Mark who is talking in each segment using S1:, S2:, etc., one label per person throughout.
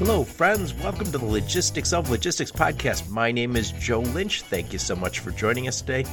S1: Hello, friends. Welcome to the Logistics of Logistics podcast. My name is Joe Lynch. Thank you so much for joining us today.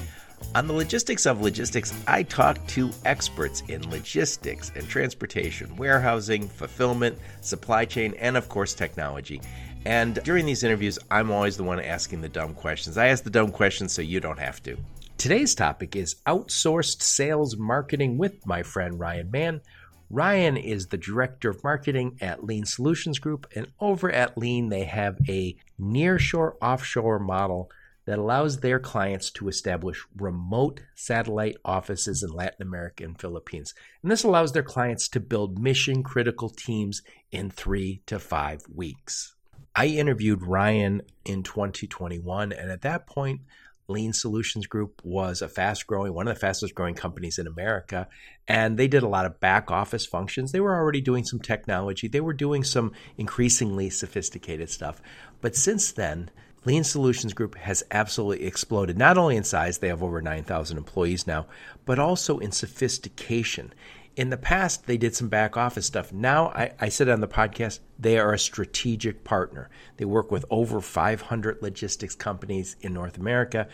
S1: On the Logistics of Logistics, I talk to experts in logistics and transportation, warehousing, fulfillment, supply chain, and of course, technology. And during these interviews, I'm always the one asking the dumb questions. I ask the dumb questions so you don't have to. Today's topic is outsourced sales marketing with my friend Ryan Mann. Ryan is the director of marketing at Lean Solutions Group, and over at Lean, they have a nearshore offshore model that allows their clients to establish remote satellite offices in Latin America and Philippines. And this allows their clients to build mission critical teams in three to five weeks. I interviewed Ryan in 2021, and at that point, Lean Solutions Group was a fast growing, one of the fastest growing companies in America. And they did a lot of back office functions. They were already doing some technology, they were doing some increasingly sophisticated stuff. But since then, Lean Solutions Group has absolutely exploded, not only in size, they have over 9,000 employees now, but also in sophistication in the past, they did some back office stuff. Now, I, I said on the podcast, they are a strategic partner. They work with over 500 logistics companies in North America.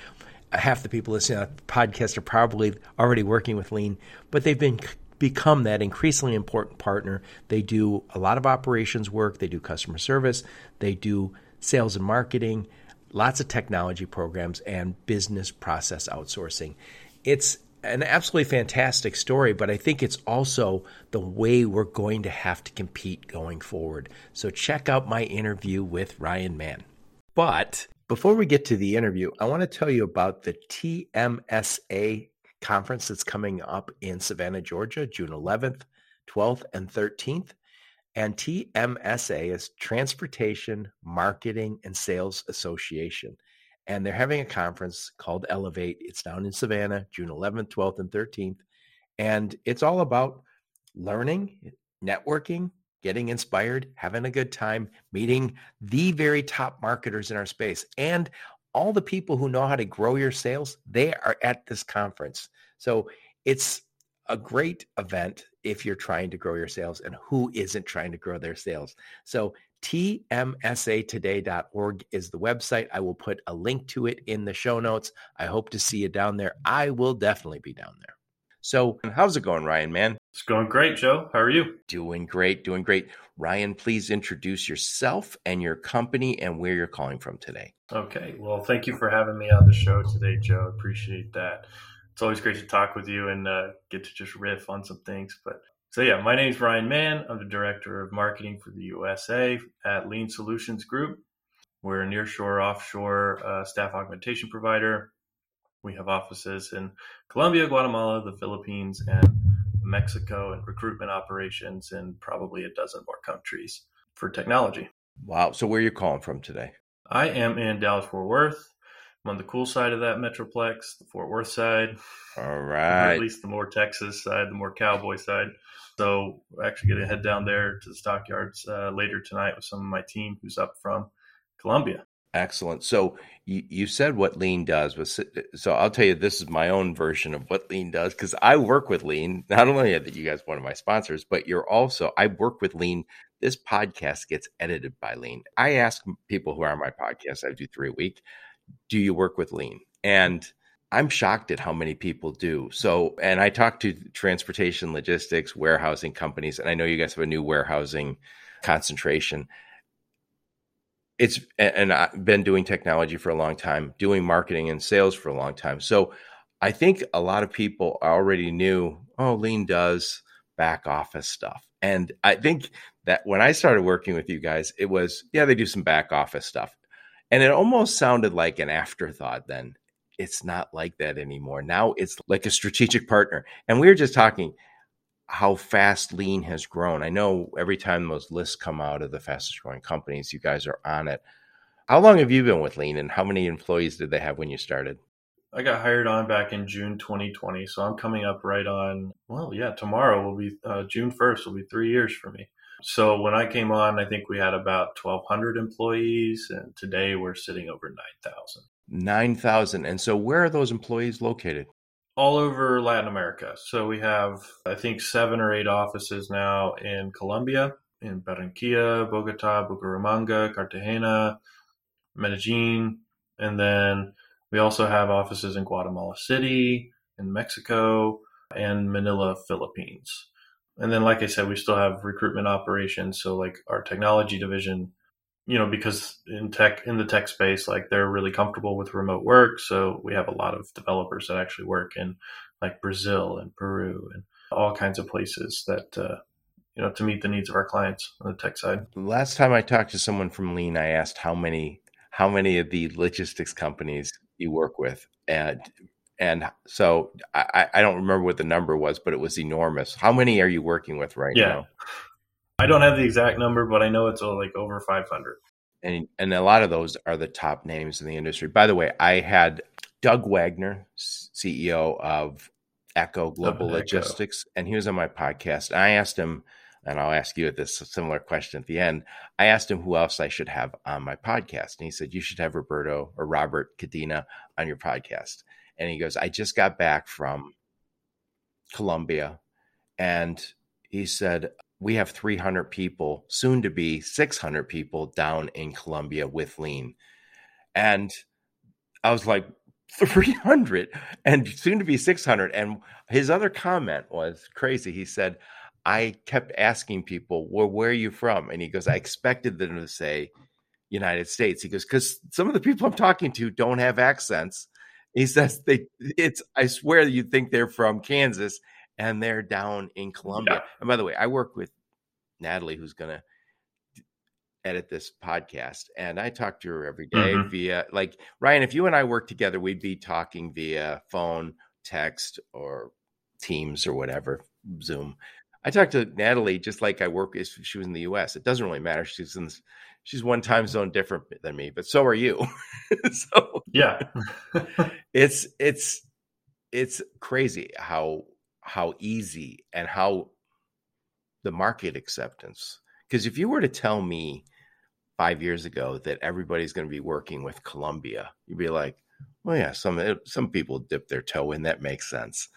S1: Half the people listening to the podcast are probably already working with Lean, but they've been become that increasingly important partner. They do a lot of operations work, they do customer service, they do sales and marketing, lots of technology programs, and business process outsourcing. It's an absolutely fantastic story, but I think it's also the way we're going to have to compete going forward. So check out my interview with Ryan Mann. But before we get to the interview, I want to tell you about the TMSA conference that's coming up in Savannah, Georgia, June 11th, 12th, and 13th. And TMSA is Transportation Marketing and Sales Association and they're having a conference called Elevate. It's down in Savannah, June 11th, 12th, and 13th. And it's all about learning, networking, getting inspired, having a good time, meeting the very top marketers in our space. And all the people who know how to grow your sales, they are at this conference. So it's a great event if you're trying to grow your sales and who isn't trying to grow their sales. So tmsatoday.org is the website. I will put a link to it in the show notes. I hope to see you down there. I will definitely be down there. So, how's it going, Ryan, man?
S2: It's going great, Joe. How are you?
S1: Doing great, doing great. Ryan, please introduce yourself and your company and where you're calling from today.
S2: Okay. Well, thank you for having me on the show today, Joe. Appreciate that. It's always great to talk with you and uh, get to just riff on some things. But so yeah, my name is Ryan Mann. I'm the director of marketing for the USA at Lean Solutions Group. We're a nearshore, offshore uh, staff augmentation provider. We have offices in Colombia, Guatemala, the Philippines, and Mexico, and recruitment operations in probably a dozen more countries for technology.
S1: Wow! So where are you calling from today?
S2: I am in Dallas Fort Worth. I'm on the cool side of that metroplex, the Fort Worth side.
S1: All right.
S2: At least the more Texas side, the more cowboy side. So we're actually going to head down there to the stockyards uh, later tonight with some of my team who's up from Colombia.
S1: Excellent. So you, you said what Lean does was so I'll tell you this is my own version of what Lean does because I work with Lean. Not only that you guys one of my sponsors, but you're also I work with Lean. This podcast gets edited by Lean. I ask people who are on my podcast, I do three a week. Do you work with Lean? And I'm shocked at how many people do. So, and I talk to transportation, logistics, warehousing companies, and I know you guys have a new warehousing concentration. It's, and I've been doing technology for a long time, doing marketing and sales for a long time. So, I think a lot of people already knew, oh, Lean does back office stuff. And I think that when I started working with you guys, it was, yeah, they do some back office stuff. And it almost sounded like an afterthought then it's not like that anymore. Now it's like a strategic partner. And we were just talking how fast lean has grown. I know every time those lists come out of the fastest growing companies, you guys are on it. How long have you been with lean and how many employees did they have when you started?
S2: I got hired on back in June 2020. So I'm coming up right on, well, yeah, tomorrow will be uh, June 1st, will be three years for me. So when I came on, I think we had about 1,200 employees, and today we're sitting over 9,000.
S1: 9,000. And so where are those employees located?
S2: All over Latin America. So we have, I think, seven or eight offices now in Colombia, in Barranquilla, Bogota, Bucaramanga, Cartagena, Medellin, and then we also have offices in Guatemala City, in Mexico, and Manila, Philippines. And then, like I said, we still have recruitment operations. So, like our technology division, you know, because in tech, in the tech space, like they're really comfortable with remote work. So, we have a lot of developers that actually work in like Brazil and Peru and all kinds of places that, uh, you know, to meet the needs of our clients on the tech side.
S1: Last time I talked to someone from Lean, I asked how many how many of the logistics companies you work with, and and so I, I don't remember what the number was, but it was enormous. How many are you working with right yeah. now?
S2: I don't have the exact number, but I know it's uh, like over 500.
S1: And and a lot of those are the top names in the industry. By the way, I had Doug Waggoner, CEO of Echo Global Logistics, Echo. and he was on my podcast. And I asked him, and I'll ask you at this similar question at the end. I asked him who else I should have on my podcast, and he said you should have Roberto or Robert Cadena on your podcast and he goes, I just got back from Colombia. And he said, We have 300 people, soon to be 600 people down in Colombia with lean. And I was like, 300 and soon to be 600. And his other comment was crazy. He said, I kept asking people, Well, where are you from? And he goes, I expected them to say, United States. He goes, because some of the people I'm talking to don't have accents he says they it's I swear you'd think they're from Kansas and they're down in Colombia. Yeah. And by the way, I work with Natalie who's gonna edit this podcast and I talk to her every day mm-hmm. via like Ryan, if you and I work together, we'd be talking via phone, text, or Teams or whatever, Zoom. I talked to Natalie just like I work if she was in the US. It doesn't really matter. She's in she's one time zone different than me, but so are you.
S2: so yeah,
S1: it's it's it's crazy how how easy and how the market acceptance. Because if you were to tell me five years ago that everybody's going to be working with Colombia, you'd be like, well, yeah, some eh, some people dip their toe in. That makes sense.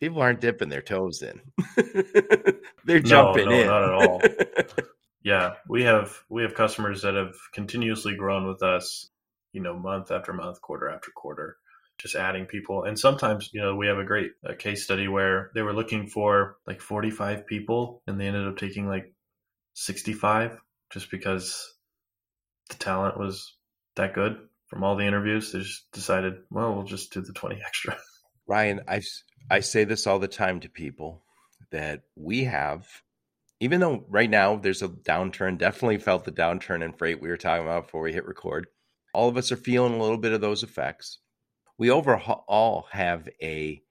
S1: People aren't dipping their toes in; they're jumping
S2: no, no,
S1: in.
S2: Not at all. Yeah, we have we have customers that have continuously grown with us, you know, month after month, quarter after quarter, just adding people. And sometimes, you know, we have a great uh, case study where they were looking for like 45 people and they ended up taking like 65 just because the talent was that good from all the interviews. They just decided, well, we'll just do the 20 extra.
S1: Ryan, I I say this all the time to people that we have even though right now there's a downturn, definitely felt the downturn in freight we were talking about before we hit record. All of us are feeling a little bit of those effects. We overall have a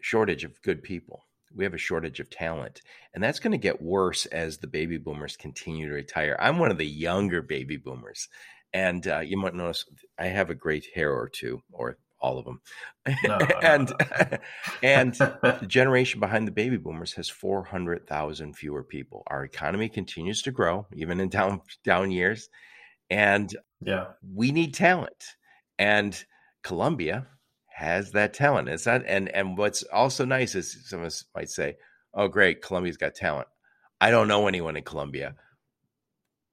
S1: shortage of good people. We have a shortage of talent. And that's going to get worse as the baby boomers continue to retire. I'm one of the younger baby boomers. And uh, you might notice I have a great hair or two, or all of them. No, and no. and the generation behind the baby boomers has 400,000 fewer people. Our economy continues to grow even in down down years and
S2: yeah.
S1: We need talent. And Colombia has that talent. It's not and and what's also nice is some of us might say, "Oh great, Colombia's got talent." I don't know anyone in Colombia.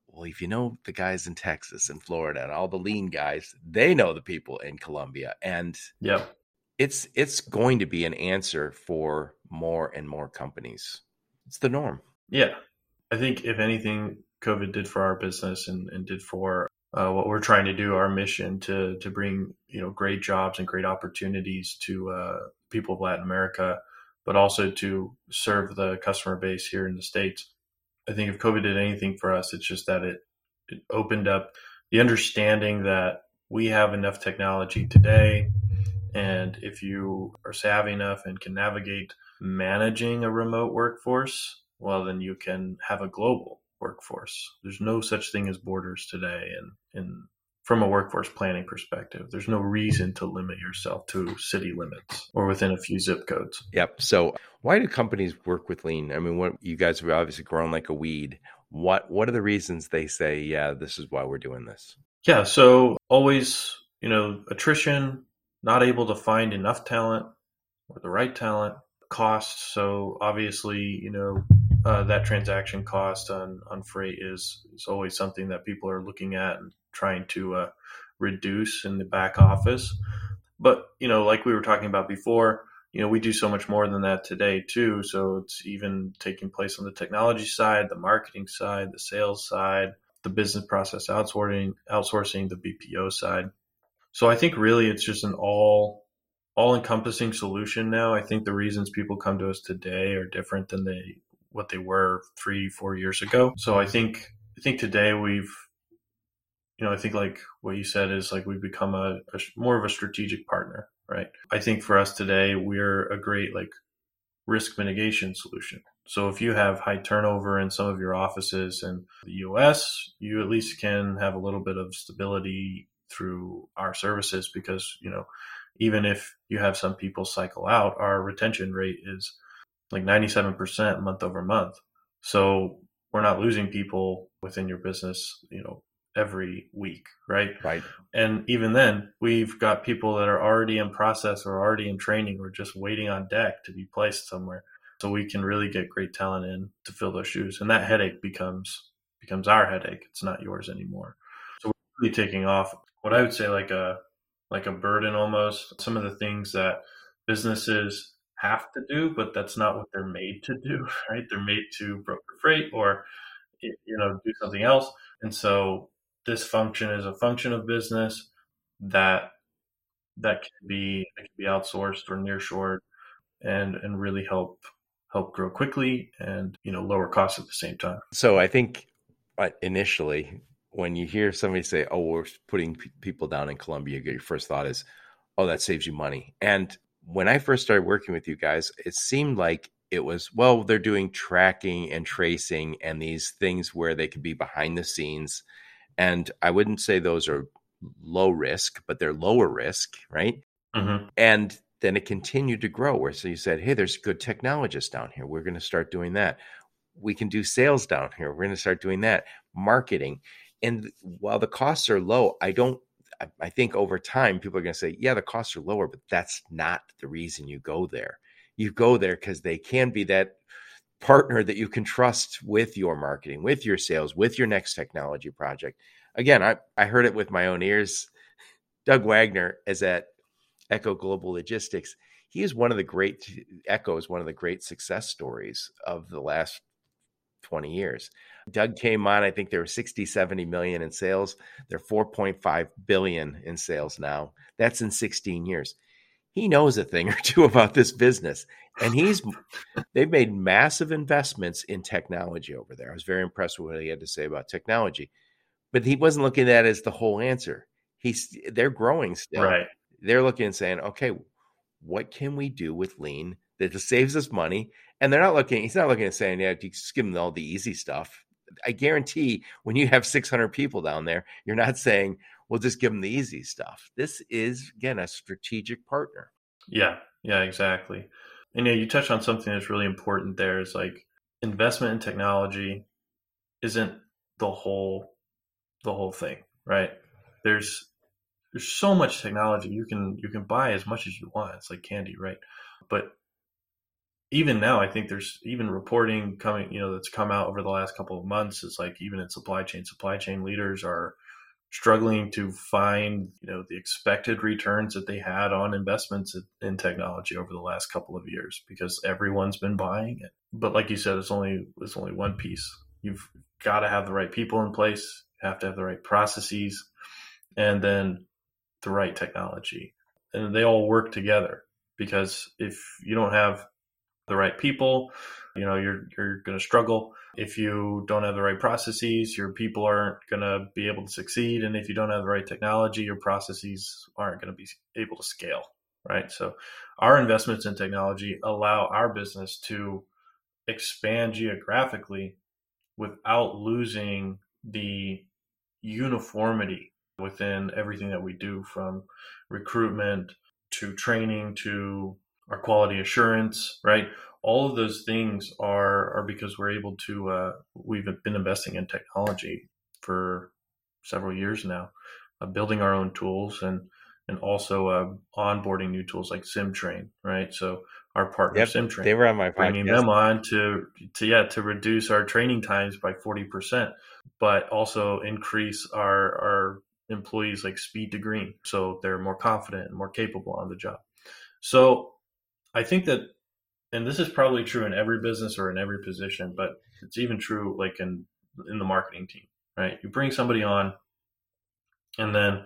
S1: well, if you know the guys in Texas and Florida and all the lean guys, they know the people in Colombia. And
S2: yeah,
S1: it's it's going to be an answer for more and more companies. It's the norm.
S2: Yeah. I think if anything, COVID did for our business and, and did for uh, what we're trying to do, our mission to to bring you know great jobs and great opportunities to uh, people of Latin America, but also to serve the customer base here in the states. I think if COVID did anything for us, it's just that it, it opened up the understanding that we have enough technology today. And if you are savvy enough and can navigate managing a remote workforce, well, then you can have a global workforce. There's no such thing as borders today. And, and from a workforce planning perspective. There's no reason to limit yourself to city limits or within a few zip codes.
S1: Yep. So why do companies work with lean? I mean, what you guys have obviously grown like a weed. What what are the reasons they say, yeah, this is why we're doing this?
S2: Yeah, so always, you know, attrition, not able to find enough talent or the right talent, costs. So obviously, you know, uh, that transaction cost on on freight is is always something that people are looking at and trying to uh, reduce in the back office. But you know, like we were talking about before, you know, we do so much more than that today too. So it's even taking place on the technology side, the marketing side, the sales side, the business process outsourcing, outsourcing, the BPO side. So I think really it's just an all all encompassing solution now. I think the reasons people come to us today are different than they what they were three, four years ago. So I think I think today we've you know, I think like what you said is like we've become a, a more of a strategic partner, right? I think for us today, we're a great like risk mitigation solution. So if you have high turnover in some of your offices in the US, you at least can have a little bit of stability through our services because, you know, even if you have some people cycle out, our retention rate is like 97% month over month. So we're not losing people within your business, you know, every week, right?
S1: Right.
S2: And even then, we've got people that are already in process or already in training or just waiting on deck to be placed somewhere. So we can really get great talent in to fill those shoes. And that headache becomes becomes our headache. It's not yours anymore. So we're really taking off what I would say like a like a burden almost. Some of the things that businesses have to do, but that's not what they're made to do, right? They're made to broker freight or you know do something else. And so this function is a function of business that that can be that can be outsourced or nearshored and and really help help grow quickly and you know lower costs at the same time.
S1: So I think uh, initially when you hear somebody say, "Oh, we're putting p- people down in Colombia," your first thought is, "Oh, that saves you money." And when I first started working with you guys, it seemed like it was well, they're doing tracking and tracing and these things where they could be behind the scenes. And I wouldn't say those are low risk, but they're lower risk, right? Mm-hmm. And then it continued to grow where so you said, hey, there's good technologists down here. We're going to start doing that. We can do sales down here. We're going to start doing that. Marketing. And while the costs are low, I don't I think over time people are going to say, yeah, the costs are lower, but that's not the reason you go there. You go there because they can be that partner that you can trust with your marketing, with your sales, with your next technology project. Again, I, I heard it with my own ears. Doug Waggoner is at Echo Global Logistics. He is one of the great, Echo is one of the great success stories of the last 20 years. Doug came on, I think they were 60, 70 million in sales. They're 4.5 billion in sales now. That's in 16 years. He knows a thing or two about this business. And he's they've made massive investments in technology over there. I was very impressed with what he had to say about technology. But he wasn't looking at that as the whole answer. He's they're growing still.
S2: Right.
S1: They're looking and saying, okay, what can we do with lean that saves us money? And they're not looking, he's not looking at saying, yeah, just give them all the easy stuff. I guarantee when you have 600 people down there, you're not saying, we'll just give them the easy stuff. This is, again, a strategic partner.
S2: Yeah, yeah, exactly. And yeah, you touched on something that's really important there is like investment in technology isn't the whole the whole thing, right? There's there's so much technology you can you can buy as much as you want. It's like candy, right? But even now, I think there's even reporting coming, you know, that's come out over the last couple of months. It's like even in supply chain, supply chain leaders are struggling to find, you know, the expected returns that they had on investments in technology over the last couple of years because everyone's been buying it. But like you said, it's only it's only one piece. You've got to have the right people in place. You have to have the right processes, and then the right technology, and they all work together. Because if you don't have the right people, you know, you're you're going to struggle. If you don't have the right processes, your people aren't going to be able to succeed, and if you don't have the right technology, your processes aren't going to be able to scale, right? So, our investments in technology allow our business to expand geographically without losing the uniformity within everything that we do from recruitment to training to our quality assurance, right? All of those things are are because we're able to. Uh, we've been investing in technology for several years now, uh, building our own tools and and also uh, onboarding new tools like SimTrain, right? So our partner
S1: Yep,
S2: SimTrain,
S1: They were on my
S2: bringing them on to to yeah to reduce our training times by 40% but also increase our our employees like speed to green so they're more confident and more capable on the job so i think that and this is probably true in every business or in every position but it's even true like in in the marketing team right? You bring somebody on and then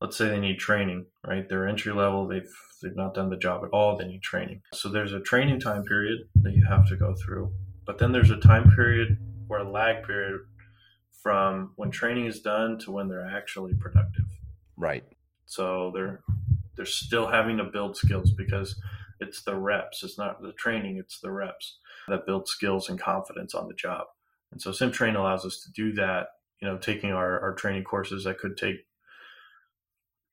S2: let's say they need training right? They're entry level they've they've not done the job at all they need training. So there's a training time period that you have to go through but then there's a time period or a lag period from when training is done to when they're actually productive.
S1: Right.
S2: so they're they're still having to build skills because it's the reps it's not the training it's the reps that build skills and confidence on the job. And so simtrain allows us to do that you know taking our, our training courses that could take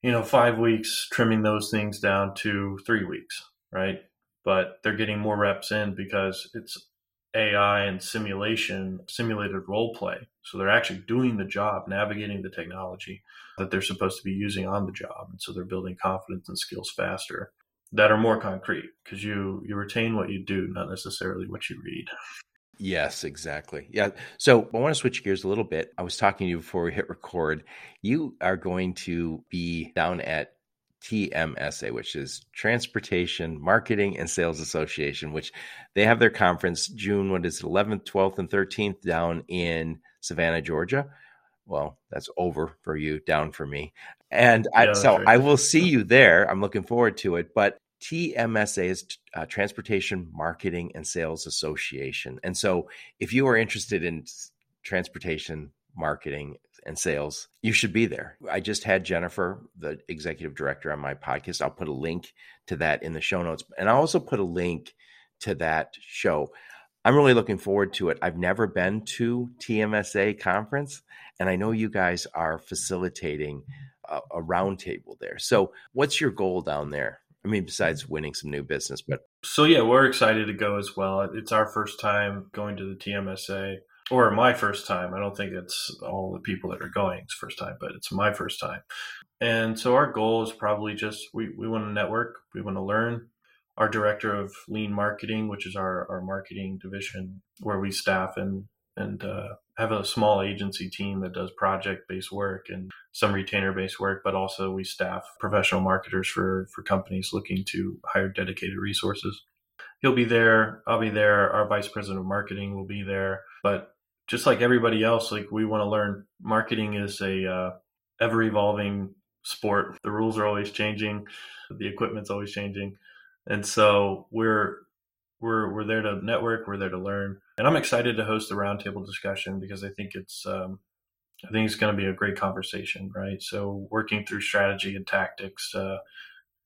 S2: you know five weeks trimming those things down to three weeks right? But they're getting more reps in because it's ai and simulation simulated role play. So they're actually doing the job navigating the technology that they're supposed to be using on the job. And so they're building confidence and skills faster that are more concrete because you you retain what you do not necessarily what you read
S1: Yes, exactly. Yeah. So I want to switch gears a little bit. I was talking to you before we hit record. You are going to be down at TMSA, which is Transportation Marketing and Sales Association, which they have their conference June, what is it, 11th, 12th, and 13th down in Savannah, Georgia. Well, that's over for you, down for me. And I,
S2: Yeah,
S1: so
S2: right.
S1: I will see you there. I'm looking forward to it. But TMSA is uh, Transportation Marketing and Sales Association. And so if you are interested in transportation marketing and sales, you should be there. I just had Jennifer, the executive director, on my podcast. I'll put a link to that in the show notes. And I'll also put a link to that show. I'm really looking forward to it. I've never been to TMSA conference, and I know you guys are facilitating a, a roundtable there. So, what's your goal down there? I mean, besides winning some new business, but
S2: so yeah we're excited to go as well it's our first time going to the tmsa or my first time i don't think it's all the people that are going it's first time but it's my first time and so our goal is probably just we, we want to network we want to learn our director of lean marketing which is our, our marketing division where we staff and and uh, have a small agency team that does project based work and some retainer based work, but also we staff professional marketers for, for companies looking to hire dedicated resources. He'll be there. I'll be there. Our vice president of marketing will be there. But just like everybody else, like we want to learn marketing is a uh, ever evolving sport. The rules are always changing. The equipment's always changing. And so we're we're we're there to network. We're there to learn, and I'm excited to host the roundtable discussion because I think it's um, I think it's going to be a great conversation, right? So working through strategy and tactics uh,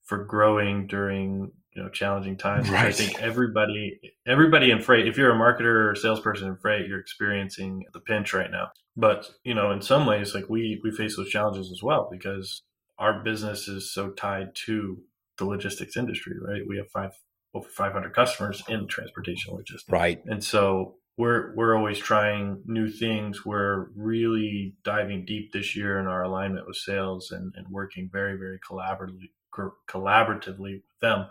S2: for growing during you know challenging times. I think everybody everybody in freight, if you're a marketer or salesperson in freight, you're experiencing the pinch right now. But you know, in some ways, like we we face those challenges as well because our business is so tied to the logistics industry, right? We have five over 500 customers in transportation logistics.
S1: right.
S2: And so we're we're always trying new things. We're really diving deep this year in our alignment with sales and, and working very, very collaboratively collaboratively with them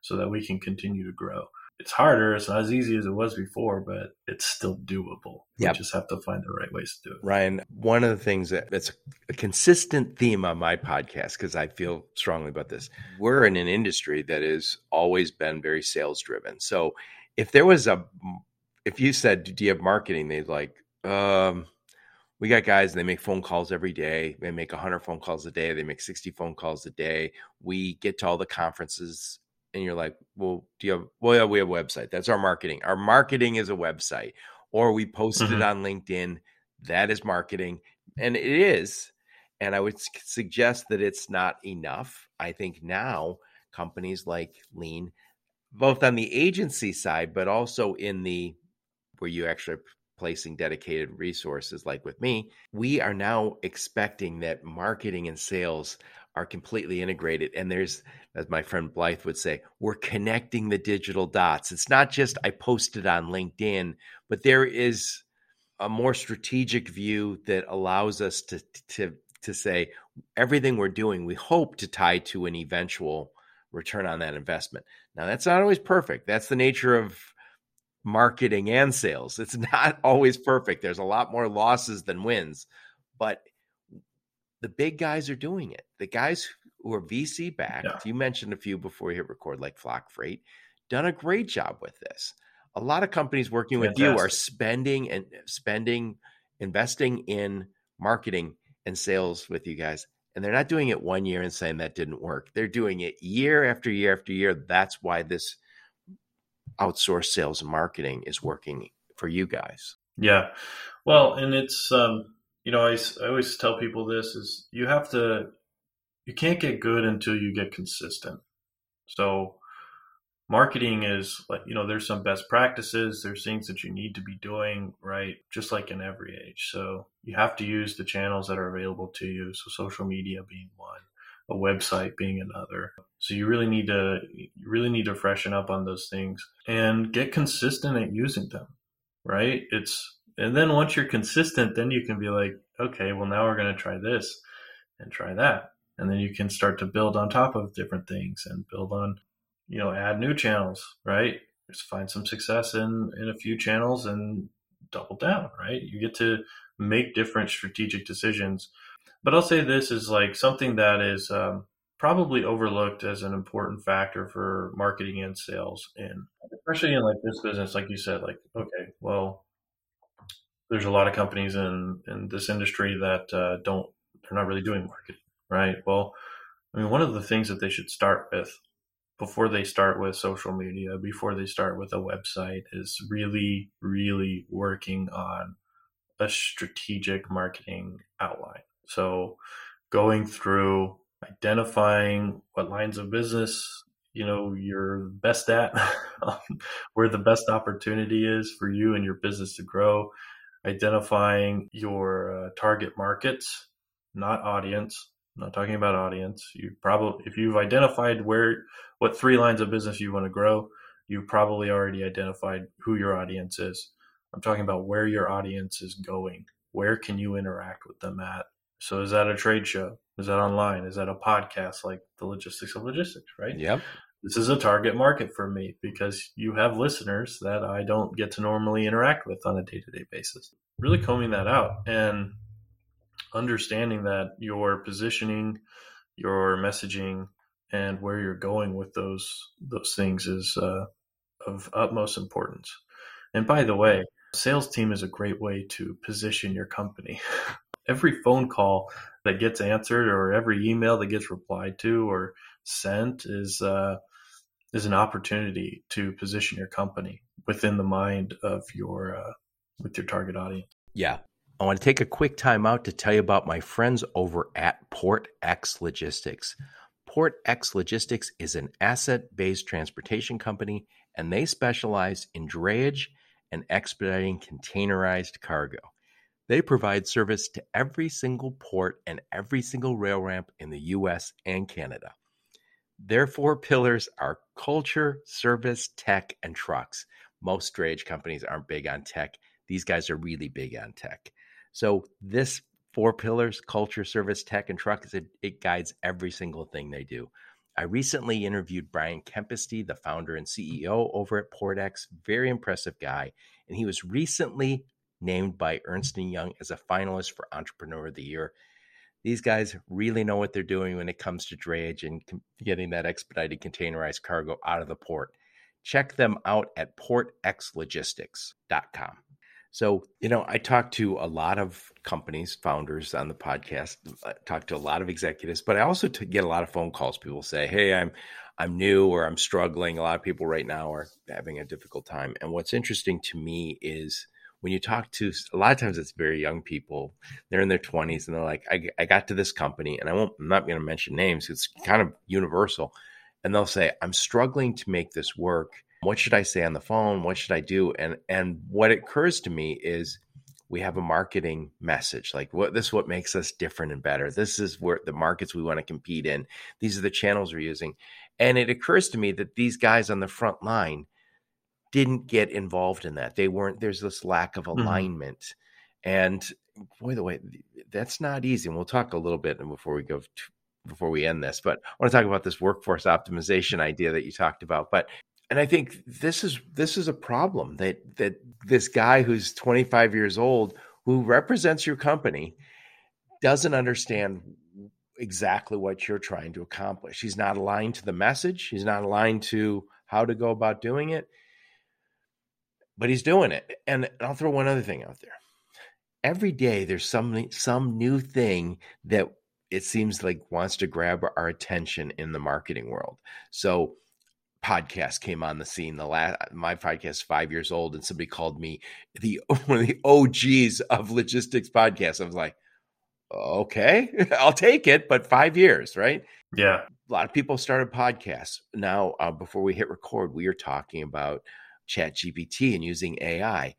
S2: so that we can continue to grow. It's harder, it's not as easy as it was before, but it's still doable.
S1: Yep.
S2: We just have to find the right ways to do it.
S1: Ryan, one of the things that, that's a consistent theme on my podcast, because I feel strongly about this, we're in an industry that has always been very sales driven. So if there was a, if you said, do you have marketing? They'd like, um, we got guys and they make phone calls every day. They make 100 phone calls a day. They make 60 phone calls a day. We get to all the conferences and you're like, well, do you have, well, yeah, we have a website. That's our marketing. Our marketing is a website or we posted it
S2: Mhm.
S1: on LinkedIn. That is marketing. And it is. And I would suggest that it's not enough. I think now companies like Lean, both on the agency side, but also in the where you actually are placing dedicated resources, like with me, we are now expecting that marketing and sales are completely integrated. And there's, as my friend Blythe would say, we're connecting the digital dots. It's not just I posted on LinkedIn, but there is a more strategic view that allows us to to to say everything we're doing, we hope to tie to an eventual return on that investment. Now, that's not always perfect. That's the nature of marketing and sales. It's not always perfect. There's a lot more losses than wins, but the big guys are doing it. The guys who are VC backed, yeah. you mentioned a few before you hit record, like Flock Freight, done a great job with this. A lot of companies working Fantastic. with you are spending and spending, investing in marketing and sales with you guys. And they're not doing it one year and saying that didn't work. They're doing it year after year after year. That's why this outsourced sales and marketing is working for you guys.
S2: Yeah. Well, and it's, um, you know, I, I always tell people this is you have to, you can't get good until you get consistent. So marketing is like you know there's some best practices there's things that you need to be doing right just like in every age. So you have to use the channels that are available to you so social media being one a website being another. So you really need to you really need to freshen up on those things and get consistent at using them right? It's and then once you're consistent then you can be like okay well now we're going to try this and try that and then you can start to build on top of different things and build on you know, add new channels, right? Just find some success in in a few channels and double down, right? You get to make different strategic decisions. But I'll say this is like something that is um, probably overlooked as an important factor for marketing and sales, and especially in like this business, like you said, like okay, well, there's a lot of companies in in this industry that uh, don't they're not really doing marketing, right? Well, I mean, one of the things that they should start with before they start with social media, before they start with a website, is really, really working on a strategic marketing outline. So going through identifying what lines of business you know you're best at where the best opportunity is for you and your business to grow identifying your uh, target markets not audience I'm not talking about audience. You probably, if you've identified where, what three lines of business you want to grow, you've probably already identified who your audience is. I'm talking about where your audience is going. Where can you interact with them at? So is that a trade show? Is that online? Is that a podcast like the logistics of logistics, right?
S1: Yep.
S2: This is a target market for me because you have listeners that I don't get to normally interact with on a day to day basis. Really combing that out. And understanding that your positioning, your messaging, and where you're going with those those things is uh, of utmost importance. And by the way, sales team is a great way to position your company. every phone call that gets answered or every email that gets replied to or sent is uh, is an opportunity to position your company within the mind of your uh, with your target audience.
S1: Yeah, I want to take a quick time out to tell you about my friends over at Port X Logistics. Port X Logistics is an asset based transportation company, and they specialize in drayage and expediting containerized cargo. They provide service to every single port and every single rail ramp in the US and Canada. Their four pillars are culture, service, tech, and trucks. Most drayage companies aren't big on tech. These guys are really big on tech. So this four pillars culture service tech and trucks, it, it guides every single thing they do i recently interviewed Brian Kempisty the founder and ceo over at Port X very impressive guy and he was recently named by ernst & young as a finalist for entrepreneur of the year these guys really know what they're doing when it comes to drayage and getting that expedited containerized cargo out of the port check them out at portxlogistics.com so, you know, I talk to a lot of companies, founders on the podcast, uh, I talk to a lot of executives, but I also get a lot of phone calls. People say, "Hey, I'm I'm new or I'm struggling." A lot of people right now are having a difficult time. And what's interesting to me is when you talk to a lot of times it's very young people, they're in their 20s and they're like, I, I got to this company and I won't, I'm not going to mention names. It's kind of universal. And they'll say, I'm struggling to make this work what should I say on the phone? What should I do? And and what occurs to me is we have a marketing message like what this is what makes us different and better. This is where the markets we want to compete in. These are the channels we're using. And it occurs to me that these guys on the front line didn't get involved in that. They weren't there's this lack of mm-hmm. alignment. Mm-hmm. And boy, the way that's not easy. And we'll talk a little bit before we go to, before we end this, but I want to talk about this workforce optimization idea that you talked about. But and I think this is this is a problem that that this guy who's 25 years old who represents your company doesn't understand exactly what you're trying to accomplish. He's not aligned to the message, he's not aligned to how to go about doing it. But he's doing it. And I'll throw one other thing out there. Every day there's some some new thing that it seems like wants to grab our attention in the marketing world. So podcast came on the scene. The last my podcast five years old, and somebody called me the one of the OGs of logistics podcasts. I was like, okay, I'll take it, but five years, right?
S2: Yeah.
S1: A lot of people started podcasts. Now, uh, before we hit record, we are talking about Chat GPT and using AI.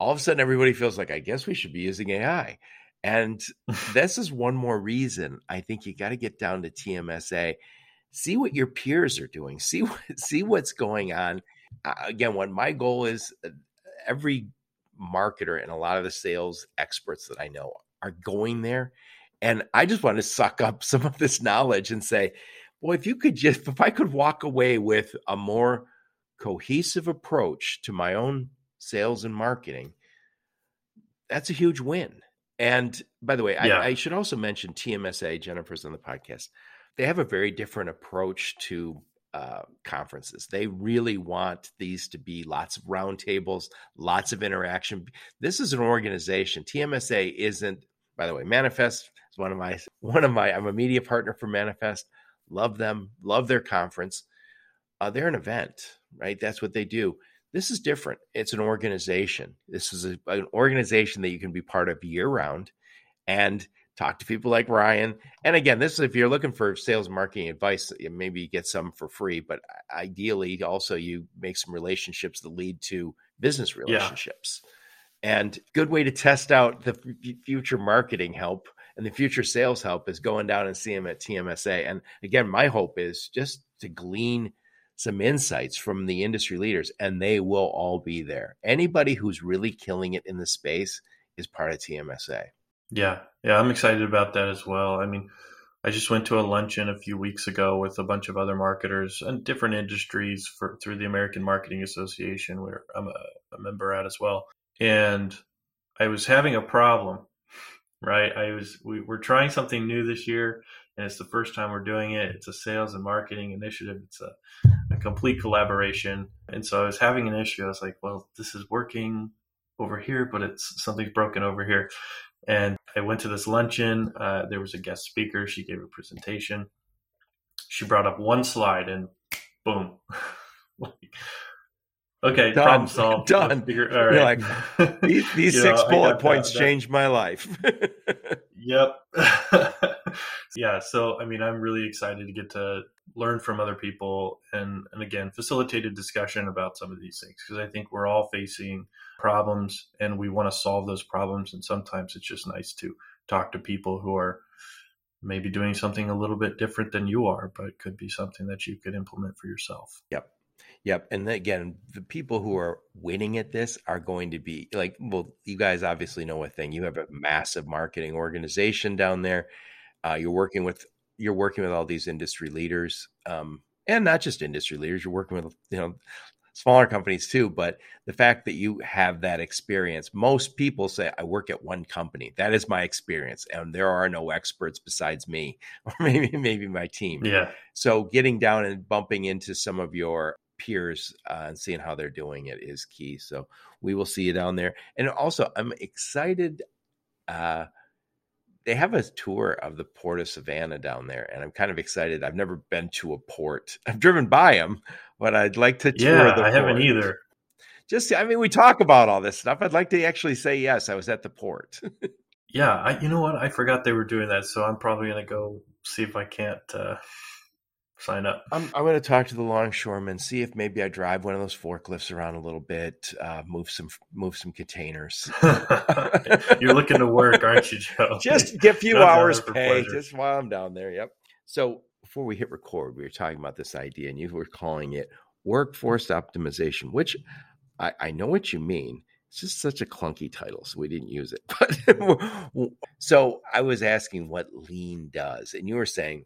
S1: All of a sudden, everybody feels like, I guess we should be using AI. And this is one more reason I think you got to get down to TMSA see what your peers are doing see what, see what's going on uh, again what my goal is uh, every marketer and a lot of the sales experts that i know are going there and i just want to suck up some of this knowledge and say well if you could just if i could walk away with a more cohesive approach to my own sales and marketing that's a huge win and by the way yeah. I, I should also mention tmsa jennifer's on the podcast they have a very different approach to uh, conferences. They really want these to be lots of roundtables, lots of interaction. This is an organization. TMSA isn't, by the way, Manifest is one of my one of my. I'm a media partner for Manifest. Love them. Love their conference. Uh, they're an event, right? That's what they do. This is different. It's an organization. This is a, an organization that you can be part of year round, and talk to people like Ryan. And again, this is if you're looking for sales marketing advice, maybe you get some for free, but ideally also you make some relationships that lead to business relationships. Yeah. And good way to test out the f- future marketing help and the future sales help is going down and seeing them at TMSA. And again, my hope is just to glean some insights from the industry leaders, and they will all be there. Anybody who's really killing it in the space is part of TMSA.
S2: Yeah, yeah, I'm excited about that as well. I mean, I just went to a luncheon a few weeks ago with a bunch of other marketers and different industries for through the American Marketing Association, where I'm a, a member at as well. And I was having a problem, right? I was we, we're trying something new this year, and it's the first time we're doing it. It's a sales and marketing initiative. It's a, a complete collaboration, and so I was having an issue. I was like, well, this is working over here, but it's something's broken over here. And I went to this luncheon. Uh, there was a guest speaker. She gave a presentation. She brought up one slide and boom. okay, Done. problem solved.
S1: Done. Figure, all right. like, these, these six know, bullet points that, that. changed my life.
S2: yep. yeah. So, I mean, I'm really excited to get to learn from other people and, and again, facilitate a discussion about some of these things because I think we're all facing problems and we want to solve those problems. And sometimes it's just nice to talk to people who are maybe doing something a little bit different than you are, but could be something that you could implement for yourself.
S1: Yep. Yep. And again, the people who are winning at this are going to be like, well, you guys obviously know a thing. You have a massive marketing organization down there. Uh, you're working with you're working with all these industry leaders, um, and not just industry leaders. You're working with you know smaller companies too. But the fact that you have that experience, most people say, I work at one company. That is my experience. And there are no experts besides me, or maybe, maybe my team.
S2: Yeah.
S1: So getting down and bumping into some of your peers uh, and seeing how they're doing it is key. So we will see you down there. And also, I'm excited. Uh, they have a tour of the port of Savannah down there, and I'm kind of excited. I've never been to a port. I've driven by them, but I'd like to tour
S2: yeah, I haven't either.
S1: Just, I mean, we talk about all this stuff. I'd like to actually say yes. I was at the port.
S2: yeah, I, you know what? I forgot they were doing that, so I'm probably gonna go see if I can't uh, sign up.
S1: I'm, I'm going to talk to the longshoremen, see if maybe I drive one of those forklifts around a little bit, uh, move some move some containers.
S2: You're looking to work, aren't you, Joe?
S1: Just get a few hours pay just while I'm down there. Yep. So before we hit record, we were talking about this idea, and you were calling it workforce optimization, which I, I know what you mean. It's just such a clunky title, so we didn't use it. But so I was asking what lean does, and you were saying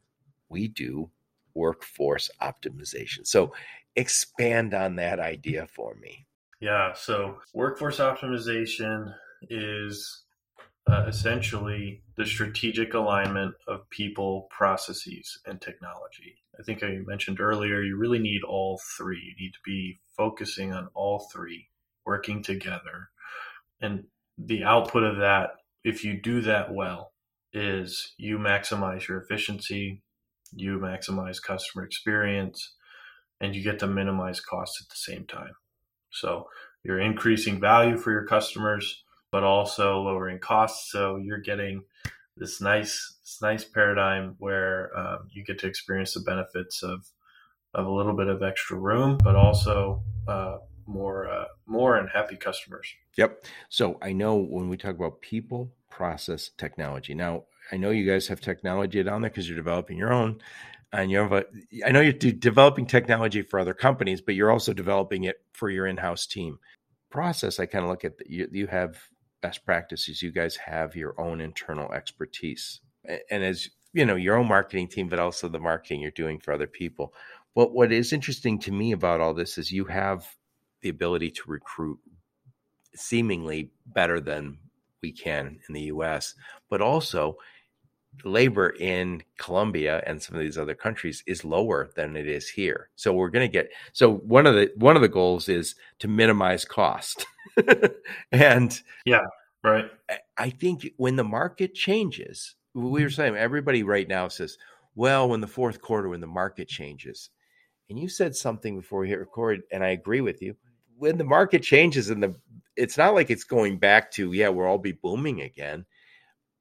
S1: we do workforce optimization. So expand on that idea for me.
S2: Yeah, so workforce optimization is uh, essentially the strategic alignment of people, processes, and technology. I think I mentioned earlier, you really need all three. You need to be focusing on all three, working together. And the output of that, if you do that well, is you maximize your efficiency, you maximize customer experience, and you get to minimize costs at the same time. So you're increasing value for your customers, but also lowering costs. So you're getting this nice, this nice paradigm where um, you get to experience the benefits of of a little bit of extra room, but also uh, more uh, more and happy customers.
S1: Yep. So I know when we talk about people, process, technology. Now I know you guys have technology down there because you're developing your own, and you have a. I know you're developing technology for other companies, but you're also developing it for your in-house team. Process. I kind of look at the, you. You have best practices. You guys have your own internal expertise, and as you know, your own marketing team, but also the marketing you're doing for other people. What what is interesting to me about all this is you have the ability to recruit seemingly better than we can in the US, but also labor in Colombia and some of these other countries is lower than it is here. So we're going to get so one of the one of the goals is to minimize cost. and
S2: yeah, right.
S1: I think when the market changes, we were mm-hmm. saying everybody right now says, well, when the fourth quarter when the market changes. And you said something before we hit record and I agree with you. When the market changes and the it's not like it's going back to yeah, we'll all be booming again.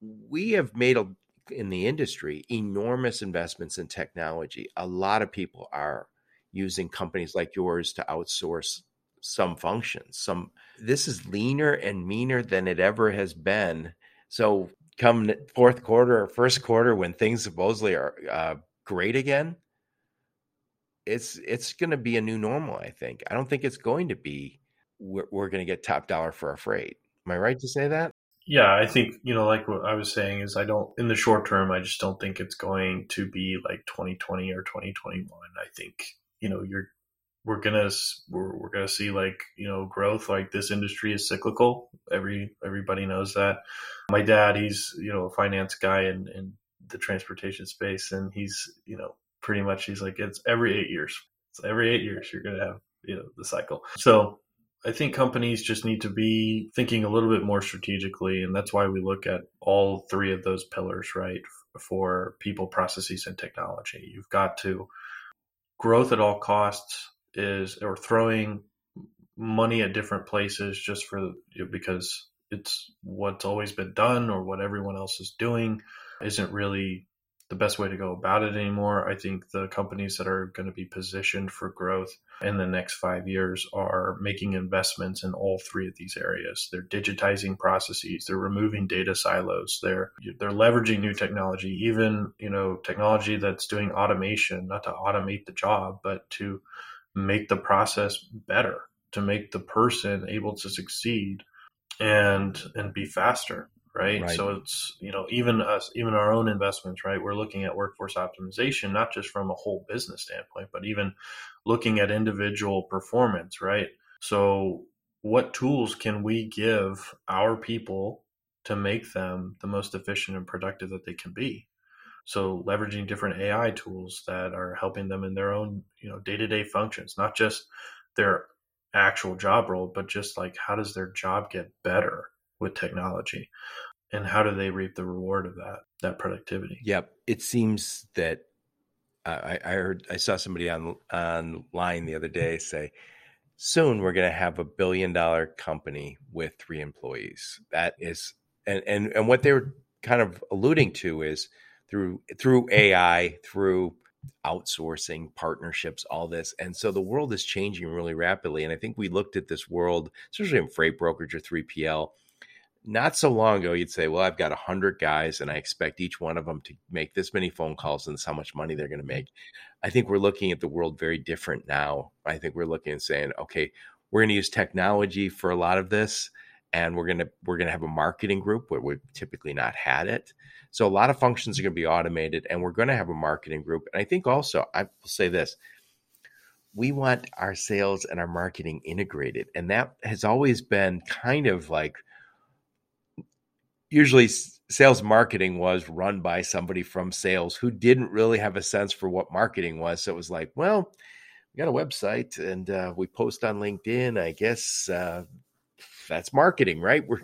S1: We have made a in the industry enormous investments in technology. A lot of people are using companies like yours to outsource some functions. Some this is leaner and meaner than it ever has been. So come fourth quarter or first quarter when things supposedly are uh, great again, it's it's going to be a new normal. I think. I don't think it's going to be we're, we're going to get top dollar for our freight. Am I right to say that?
S2: Yeah, I think, you know, like what I was saying is I don't, in the short term, I just don't think it's going to be like 2020 or 2021. I think, you know, you're, we're gonna we're, we're gonna see like you know growth like this industry is cyclical every everybody knows that my dad he's you know a finance guy in, in the transportation space and he's you know pretty much he's like it's every eight years every eight years you're gonna have you know the cycle so I think companies just need to be thinking a little bit more strategically. And that's why we look at all three of those pillars, right? For people, processes, and technology. You've got to growth at all costs is, or throwing money at different places just for, because it's what's always been done or what everyone else is doing isn't really the best way to go about it anymore. I think the companies that are going to be positioned for growth in the next five years are making investments in all three of these areas. They're digitizing processes, they're removing data silos, they're they're leveraging new technology, even you know technology that's doing automation, not to automate the job, but to make the process better, to make the person able to succeed and and be faster right? right? So it's you know even us, even our own investments, right? We're looking at workforce optimization not just from a whole business standpoint, but even looking at individual performance, right? So what tools can we give our people to make them the most efficient and productive that they can be? So leveraging different AI tools that are helping them in their own, you know, day-to-day functions, not just their actual job role, but just like how does their job get better? With technology and how do they reap the reward of that that productivity?
S1: Yep. It seems that uh, I, I heard i saw somebody on online the other day say soon we're going to have a billion dollar company with three employees. That is and and and what they were kind of alluding to is through through ai through outsourcing partnerships all this. And so the world is changing really rapidly and i think we looked at this world especially in freight brokerage or 3pl not so long ago, you'd say, well, I've got 100 guys and I expect each one of them to make this many phone calls and this how much money they're going to mm. make. I think we're looking at the world very different now. I think we're looking and saying, okay, we're going to use technology for a lot of this and we're going to we're going to have a marketing group where we've typically not had it so a lot of functions are going to be automated and we're going to have a marketing group and i think also i will say this we want our sales and our marketing integrated and that has always been kind of like usually sales marketing was run by somebody from sales who didn't really have a sense for what marketing was. So it was like well we got a website and uh, we post on linkedin i guess uh, that's marketing right? We're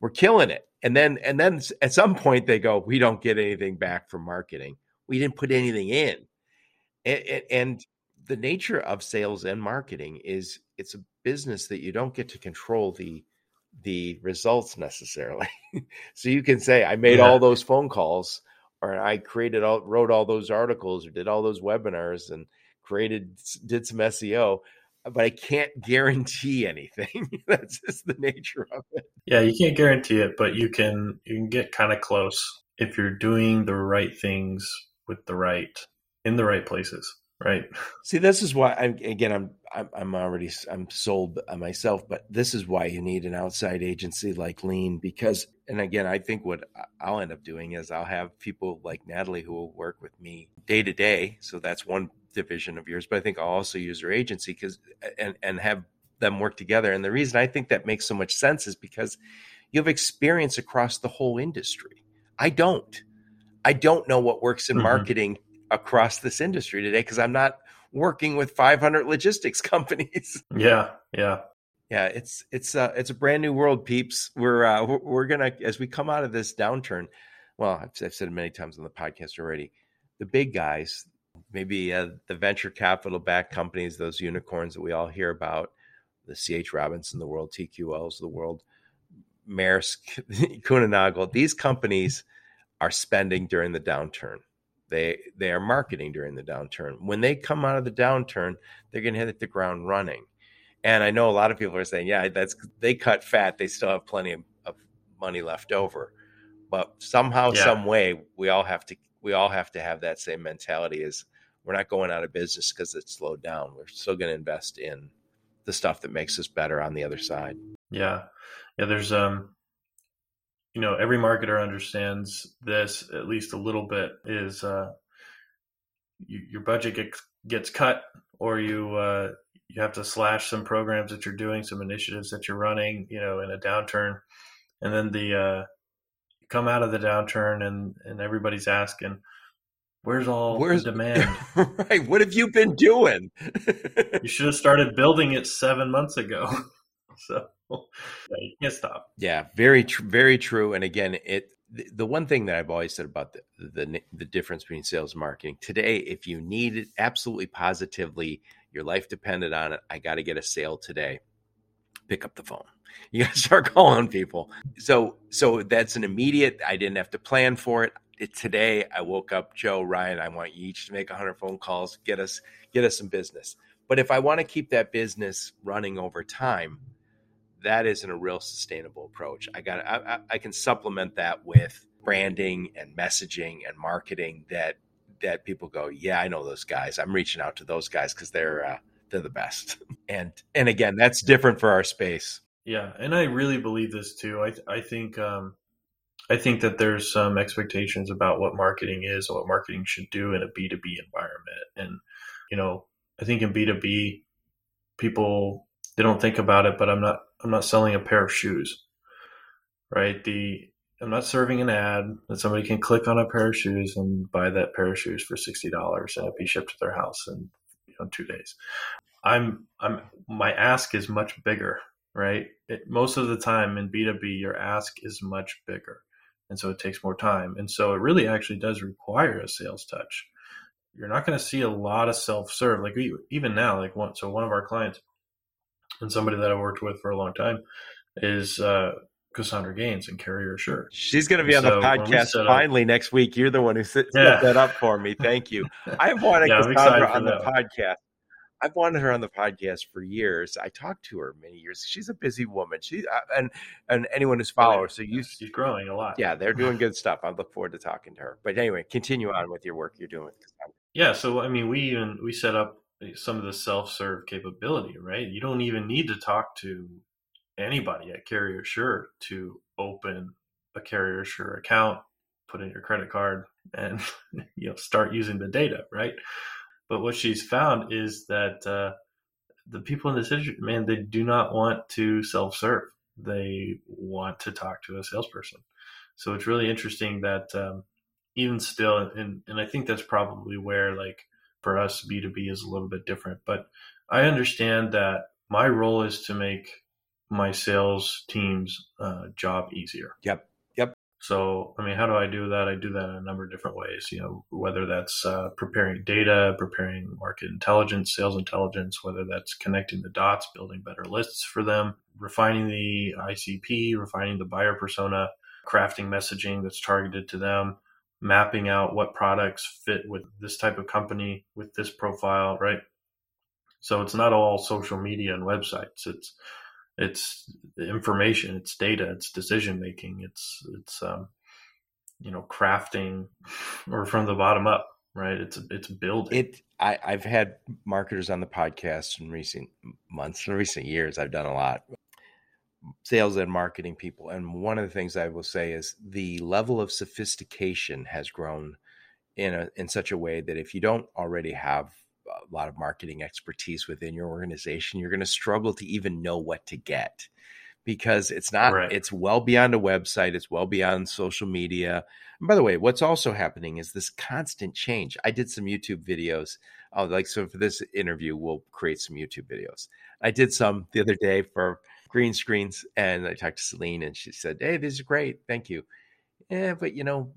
S1: we're killing it. And then and then at some point they go we don't get anything back from marketing. We didn't put anything in. And, and the nature of sales and marketing is it's a business that you don't get to control the the results necessarily. so you can say I made yeah. all those phone calls or I created all wrote all those articles or did all those webinars and created did some SEO, but I can't guarantee anything. That's just the nature of it.
S2: Yeah, you can't guarantee it, but you can you can get kind of close if you're doing the right things with the right in the right places right.
S1: See this is why i'm again i'm i'm, I'm already i'm sold myself but this is why you need an outside agency like lean because and again i think what i'll end up doing is i'll have people like natalie who will work with me day to day. So that's one division of yours but i think i'll also use her agency because and and have them work together. And the reason i think that makes so much sense is because you have experience across the whole industry. I don't. I don't know what works in mm-hmm. marketing across this industry today because I'm not working with 500 logistics companies.
S2: Yeah, yeah,
S1: yeah. It's it's uh, it's a brand new world, peeps. We're uh, we're, gonna as we come out of this downturn. Well, I've, I've said it many times on the podcast already. The big guys, maybe uh, the venture capital backed companies, those unicorns that we all hear about, the CH Robinson, the world, TQLs, the world, Maersk, Kuehne These companies are spending during the downturn they they are marketing during the downturn. When they come out of the downturn, they're going to hit the ground running. And I know a lot of people are saying, "Yeah, that's they cut fat. They still have plenty of, of money left over." But somehow, yeah. some way, we all have to we all have to have that same mentality: is we're not going out of business because it's slowed down. We're still going to invest in the stuff that makes us better on the other side.
S2: Yeah, yeah. There's um you know every marketer understands this at least a little bit is uh, you, your budget gets gets cut or you uh, you have to slash some programs that you're doing some initiatives that you're running you know in a downturn. And then the uh, come out of the downturn and and everybody's asking where's all where's the demand?
S1: Right. What have you been doing?
S2: You should have started building it seven months ago. So you can't stop.
S1: Yeah, very tr- very true. And again, it the one thing that I've always said about the, the the difference between sales and marketing today, if you need it absolutely positively, your life depended on it, I got to get a sale today. Pick up the phone. You got to start calling people. So so that's an immediate. I didn't have to plan for it. it. Today, I woke up, Joe Ryan. I want you each to make 100 phone calls. Get us get us some business. But if I want to keep that business running over time, that isn't a real sustainable approach. I got I, I can supplement that with branding and messaging and marketing that that people go, yeah, I know those guys. I'm reaching out to those guys because they're uh, they're the best. and and again, that's different for our space.
S2: Yeah, and I really believe this too. I I think um, I think that there's some expectations about what marketing is and what marketing should do in a B2B environment. And you know, I think in B2B, people they don't think about it, but I'm not I'm not selling a pair of shoes. Right? The I'm not serving an ad that somebody can click on a pair of shoes and buy that pair of shoes for sixty dollars and it be shipped to their house in you know two days. I'm I'm my ask is much bigger, right? It, most of the time in B2B, your ask is much bigger. And so it takes more time. And so it really actually does require a sales touch. You're not going to see a lot of self serve. Like we, even now, like one, so one of our clients, and somebody that I worked with for a long time is uh, Cassandra Gaines and Carrier Sure.
S1: She's going to be on so the podcast finally up, next week. You're the one who set, yeah. that up for me. Thank you. I've wanted yeah, Cassandra on the podcast. I've wanted her on the podcast for years. I talked to her many years. She's a busy woman. She uh, and and anyone who's followed her. So you,
S2: she's growing a lot.
S1: Yeah, they're doing good stuff. I look forward to talking to her. But anyway, continue on with your work you're doing.
S2: Yeah. So I mean, we even we set up some of the self-serve capability, right? You don't even need to talk to anybody at Carrier Sure to open a Carrier Sure account, put in your credit card, and you know start using the data, right? But what she's found is that uh, the people in this industry, man, they do not want to self-serve. They want to talk to a salesperson. So it's really interesting that um, even still, and and I think that's probably where like for us B2B is a little bit different. But I understand that my role is to make my sales team's uh, job easier.
S1: Yep. Yep.
S2: So, I mean, how do I do that? I do that in a number of different ways. You know, whether that's uh, preparing data, preparing market intelligence, sales intelligence, whether that's connecting the dots, building better lists for them, refining the ICP, refining the buyer persona, crafting messaging that's targeted to them, mapping out what products fit with this type of company with this profile, right? So it's not all social media and websites. It's it's information, it's data, it's decision making, it's it's um, you know crafting or from the bottom up, right? It's it's building.
S1: It I, I've had marketers on the podcast in recent months, in recent years. I've done a lot sales and marketing people. And one of the things I will say is the level of sophistication has grown in a, in such a way that if you don't already have a lot of marketing expertise within your organization, you're going to struggle to even know what to get because it's not right. it's well beyond a website it's well beyond social media and by the way what's also happening is this constant change i did some youtube videos oh like so for this interview we'll create some youtube videos i did some the other day for green screens. And I talked to Celine and she said, Hey, this is great. Thank you. Yeah, but you know,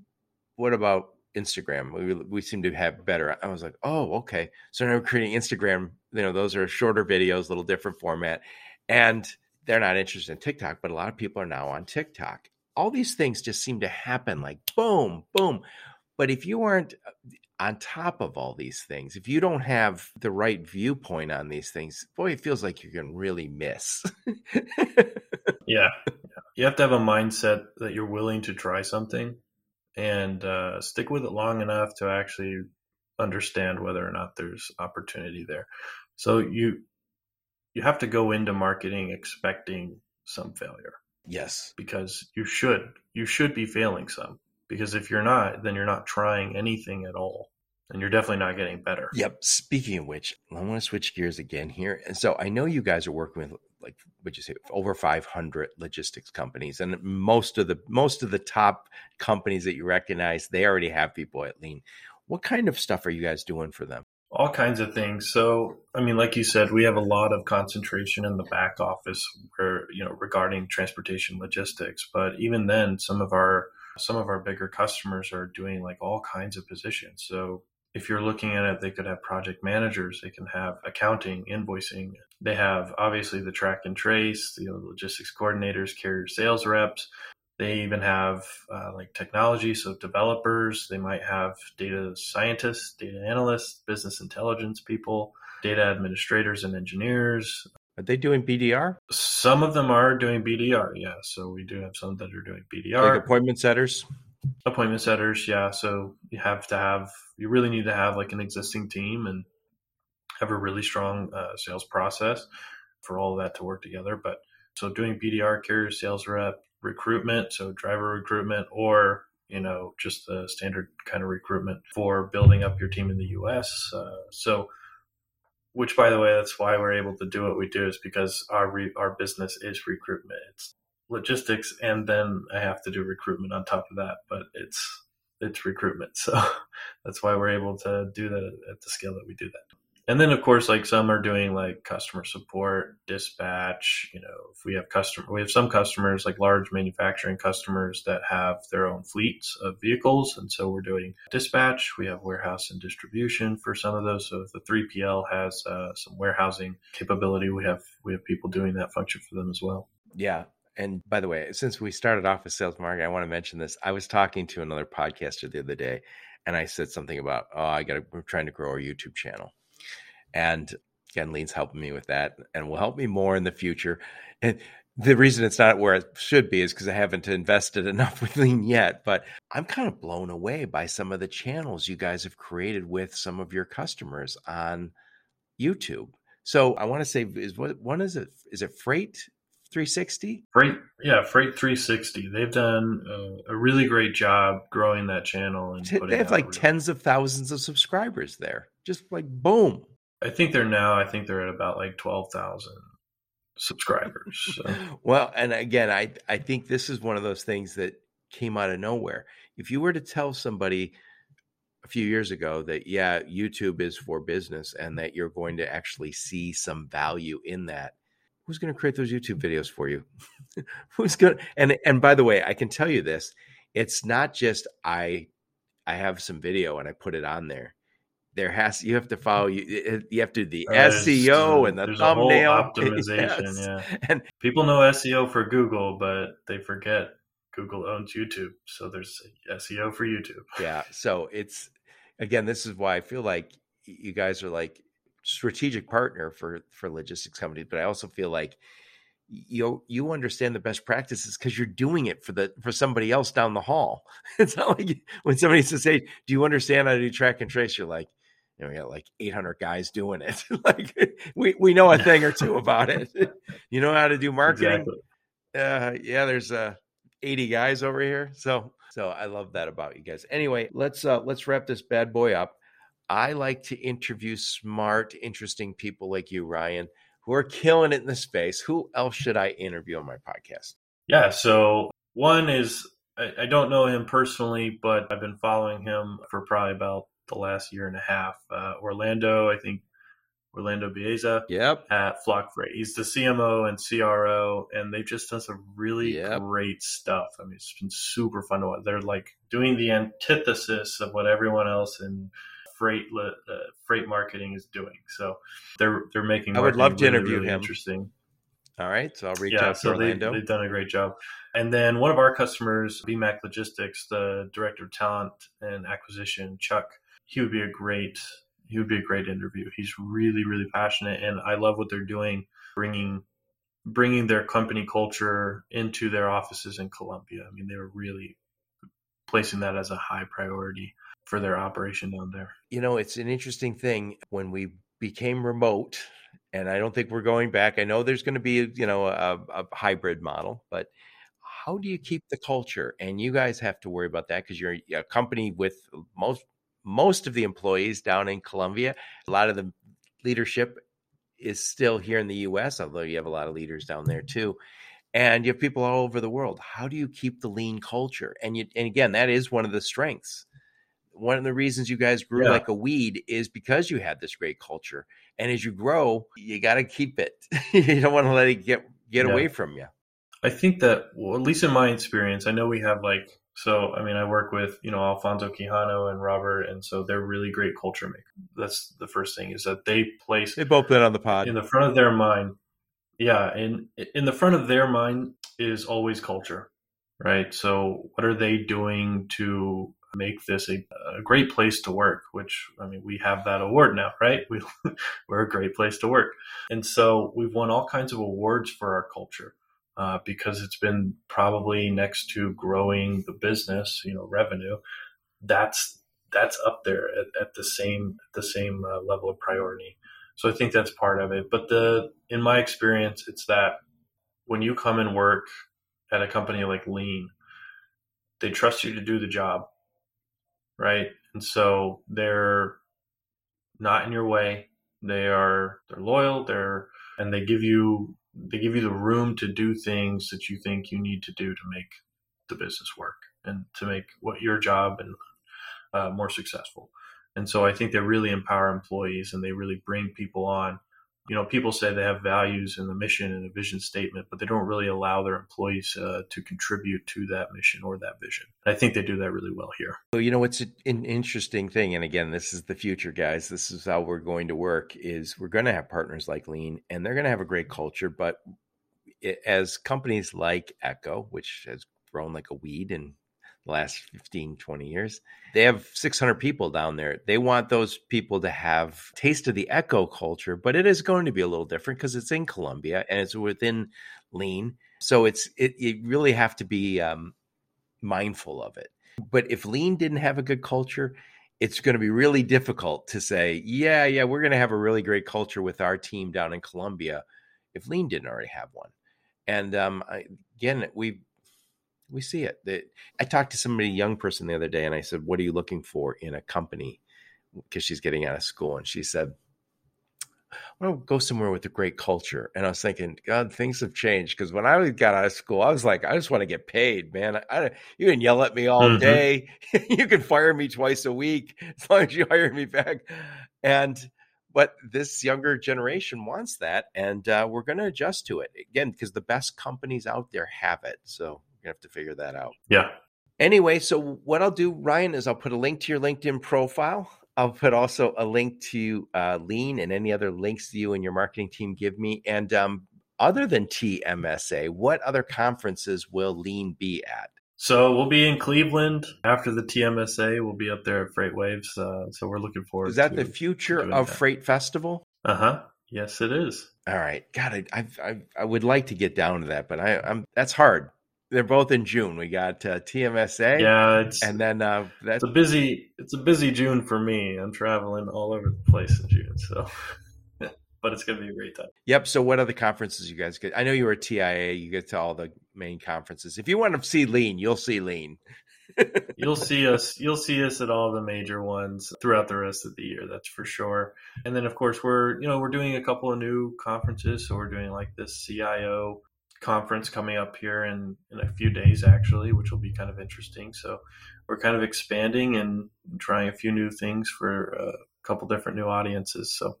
S1: what about Instagram? We, we seem to have better. I was like, oh, okay. So now we're creating Instagram. You know, those are shorter videos, a little different format. And they're not interested in TikTok, but a lot of people are now on TikTok. All these things just seem to happen like boom, boom. But if you aren't uh, on top of all these things, if you don't have the right viewpoint on these things, boy, it feels like you're going to really miss.
S2: yeah. You have to have a mindset that you're willing to try something and uh, stick with it long enough to actually understand whether or not there's opportunity there. So you you have to go into marketing expecting some failure.
S1: Yes.
S2: Because you should you should be failing some because if you're not, then you're not trying anything at all. And you're definitely not getting better.
S1: Yep. Speaking of which, I want to switch gears again here. And so I know you guys are working with like would you say over 500 logistics companies and most of the most of the top companies that you recognize they already have people at lean what kind of stuff are you guys doing for them
S2: all kinds of things so i mean like you said we have a lot of concentration in the back office where you know regarding transportation logistics but even then some of our some of our bigger customers are doing like all kinds of positions. So if you're looking at it, they could have project managers, they can have accounting, invoicing. They have obviously the track and trace, you know, logistics coordinators, carrier sales reps. They even have uh, like technology, so developers. They might have data scientists, data analysts, business intelligence people, data administrators, and engineers.
S1: Are they doing BDR?
S2: Some of them are doing BDR, yeah. So we do have some that are doing BDR.
S1: Like appointment setters?
S2: Appointment setters, yeah. So you have to have, you really need to have like an existing team and have a really strong uh, sales process for all of that to work together. But so doing BDR, carrier sales rep, recruitment, so driver recruitment, or you know just the standard kind of recruitment for building up your team in the U.S. Uh, so which by the way that's why we're able to do what we do is because our re- our business is recruitment it's logistics and then i have to do recruitment on top of that but it's it's recruitment. So that's why we're able to do that at the scale that we do that. And then of course like some are doing like customer support dispatch you know if we have customer we have some customers like large manufacturing customers that have their own fleets of vehicles and so we're doing dispatch. We have warehouse and distribution for some of those. So if the 3pl has uh, some warehousing capability we have we have people doing that function for them as well.
S1: Yeah and by the way since we started off with sales marketing i want to mention this i was talking to another podcaster the other day and i said something about oh i got to we're trying to grow our youtube channel and again, Lean's helping me with that and will help me more in the future. And the reason it's not where it should be is because I haven't invested enough with Lean yet. But I'm kind of blown away by some of the channels you guys have created with some of your customers on YouTube. So I want to say is what one is it? Is it Freight 360?
S2: Freight, yeah, Freight 360. They've done uh, a really great job growing that channel and
S1: they have like really tens of thousands of subscribers there. Just like boom.
S2: I think they're now. I think they're at about like twelve thousand subscribers. So.
S1: well, and again, I I think this is one of those things that came out of nowhere. If you were to tell somebody a few years ago that yeah, YouTube is for business and that you're going to actually see some value in that, who's going to create those YouTube videos for you? who's going to and and by the way, I can tell you this, it's not just I I have some video and I put it on there there has you have to mm-hmm. follow you you have to do the SEO and the thumbnail
S2: optimization. Yes. Yeah, and people know SEO for Google, but they forget Google owns YouTube, so there's SEO for YouTube.
S1: Yeah, so it's again, this is why I feel like you guys are like strategic partner for for logistics companies, but I also feel like you you understand the best practices because you're doing it for the for somebody else down the hall. It's not like when somebody says, "Hey, do you understand how to do track and trace?" You're like, you know, we got like 800 guys doing it. like we, we know a thing or two about it. you know how to do marketing? Exactly. Uh, yeah, there's uh, 80 guys over here. So, so I love that about you guys. Anyway, let's, uh, let's wrap this bad boy up. I like to interview smart, interesting people like you, Ryan, who are killing it in the space. Who else should I interview on my podcast?
S2: Yeah. So one is, I, I don't know him personally, but I've been following him for probably about the last year and a half. Uh, Orlando, I think Orlando Baeza
S1: yep.
S2: at Flock Freight. He's the CMO and CRO, and they've just done some really yep. great stuff. I mean, it's been super fun to watch. They're like doing the antithesis of what everyone else in freight uh, freight marketing is doing. So they're they're making.
S1: I would love to
S2: really,
S1: interview
S2: really
S1: him.
S2: Interesting.
S1: All right, so I'll reach
S2: yeah,
S1: out to
S2: so
S1: Orlando.
S2: They, they've done a great job. And then one of our customers, BMAC Logistics, the director of talent and acquisition, Chuck he would be a great he would be a great interview. He's really really passionate, and I love what they're doing, bringing bringing their company culture into their offices in Colombia. I mean, they were really placing that as a high priority for their operation down there.
S1: You know, it's an interesting thing when we became remote, and I don't think we're going back. I know there's going to be, you know, a, a hybrid model, but how do you keep the culture? And you guys have to worry about that because you're a company with most most of the employees down in Colombia. A lot of the leadership is still here in the US, although you have a lot of leaders down there too. And you have people all over the world. How do you keep the lean culture? And you, and again, that is one of the strengths. One of the reasons you guys grew yeah. like a weed is because you had this great culture. And as you grow, you got to keep it. you don't want to let it get get yeah. away from you.
S2: I think that, well, at least in my experience, I know we have like so, I mean, I work with, you know, Alfonso Quijano and Robert, and so they're really great culture makers. That's the first thing is that they place.
S1: They both been on the pod.
S2: In the front of their mind. Yeah. And in the front of their mind is always culture, right? So, what are they doing to make this a, a great place to work? Which, I mean, we have that award now, right? We, we're a great place to work. And so, we've won all kinds of awards for our culture uh, because it's been probably next to growing the business, you know, revenue. That's that's up there at, at the same the same uh, level of priority. So I think that's part of it. But the in my experience, it's that when you come and work at a company like Lean, they trust you to do the job, right? And so they're not in your way. They are they're loyal. They're and they give you they give you the room to do things that you think you need to do to make the business work and to make what your job and uh, more successful. And so I think they really empower employees and they really bring people on you know, people say they have values and a mission and a vision statement, but they don't really allow their employees uh, to contribute to that mission or that vision. I think they do that really well here.
S1: so you know, it's an interesting thing, and again, this is the future, guys. This is how we're going to work. Is we're going to have partners like Lean, and they're going to have a great culture, but as companies like Echo, which has grown like a weed and last 15 20 years. They have 600 people down there. They want those people to have taste of the echo culture but it is going to be a little different because it's in colombia and it's within lean. So it's it, you really have to be um, mindful of it. But if lean didn't have a good culture it's going to be really difficult to say, yeah, yeah, we're going to have a really great culture with our team down in Colombia if Lean didn't already have one. And um, I, again, we we see it. That I talked to somebody young person the other day, and I said, "What are you looking for in a company?" Because she's getting out of school, and she said, I want to go somewhere with a great culture. And I was thinking, God, things have changed. Because when I got out of school, I was like, I just want to get paid, man. I, I, you can yell at me all mm-hmm. day. you can fire me twice a week as long as you hire me back. And, but this younger generation wants that. And uh, we're going to adjust to it again, because the best companies out there have it. So we're going to have to figure that out.
S2: Yeah.
S1: Anyway, so what I'll do, Ryan, is I'll put a link to your LinkedIn profile. I'll put also a link to uh, Lean and any other links you and your marketing team give me. And um, other than TMSA, what other conferences will Lean be at?
S2: So we'll be in Cleveland after the TMSA. We'll be up there at Freight Waves. Uh, so we're looking forward.
S1: Is that the future of that. Freight Festival?
S2: Uh huh. Yes, it is.
S1: All right. God, I, I, I would like to get down to that, but I, I'm that's hard they're both in June. We got uh, TMSA.
S2: Yeah, it's
S1: and then uh,
S2: that's it's a busy. It's a busy June for me. I'm traveling all over the place in June, so. but it's going to be a great time.
S1: Yep. So, what other conferences you guys get? I know you were at TIA. You get to all the main conferences. If you want to see Lean, you'll see Lean.
S2: you'll see us. You'll see us at all the major ones throughout the rest of the year. That's for sure. And then, of course, we're you know we're doing a couple of new conferences. So we're doing like this CIO conference coming up here in, in a few days, actually, which will be kind of interesting. So we're kind of expanding and trying a few new things for a couple different new audiences. So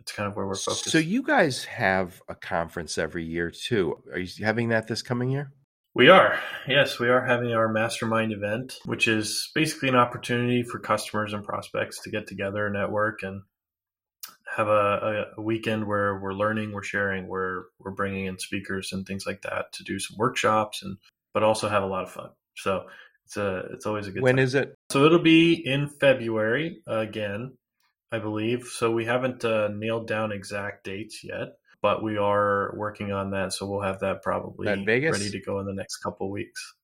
S2: it's kind of where we're focused.
S1: So you guys have a conference every year too. Are you having that this coming year?
S2: We are. Yes, we are having our mastermind event, which is basically an opportunity for customers and prospects to get together, and network, and have a, a, weekend where we're learning, we're sharing, we're we're bringing in speakers and things like that to do some workshops and but also have a lot of fun. So it's a it's always a good.
S1: When
S2: time.
S1: is it?
S2: So it'll be in February again, I believe. So we haven't uh, nailed down exact dates yet, but we are working on that. So we'll have that probably ready to go in the next couple weeks.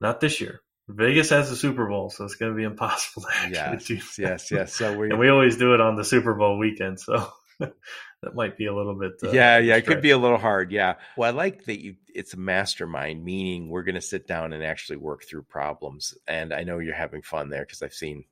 S2: Not this year. Vegas has the Super Bowl, so it's going to be impossible to actually
S1: yes,
S2: do.
S1: That. Yes, yes. So we
S2: and we always do it on the Super Bowl weekend, so that might be a little bit.
S1: Uh, yeah, yeah, it could be a little hard. Yeah. Well, I like that you. It's a mastermind, meaning we're going to sit down and actually work through problems. And I know you're having fun there because I've seen.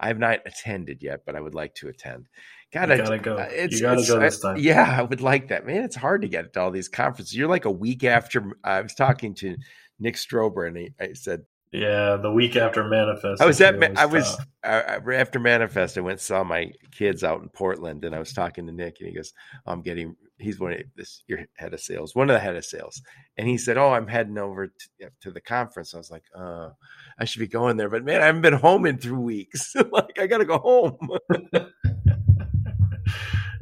S1: I have not attended yet, but I would like to attend.
S2: God, you gotta I, go. Uh, it's, you gotta go this time.
S1: I, yeah, I would like that. Man, it's hard to get to all these conferences. You're like a week after. I was talking to Nick Strober, and he, I said,
S2: yeah, the week after Manifest.
S1: I was at. I was uh, after Manifest. I went saw my kids out in Portland, and I was talking to Nick, and he goes, "I'm getting." He's one of this your head of sales, one of the head of sales, and he said, "Oh, I'm heading over to, to the conference." I was like, "Uh, I should be going there, but man, I haven't been home in three weeks. like, I got to go home."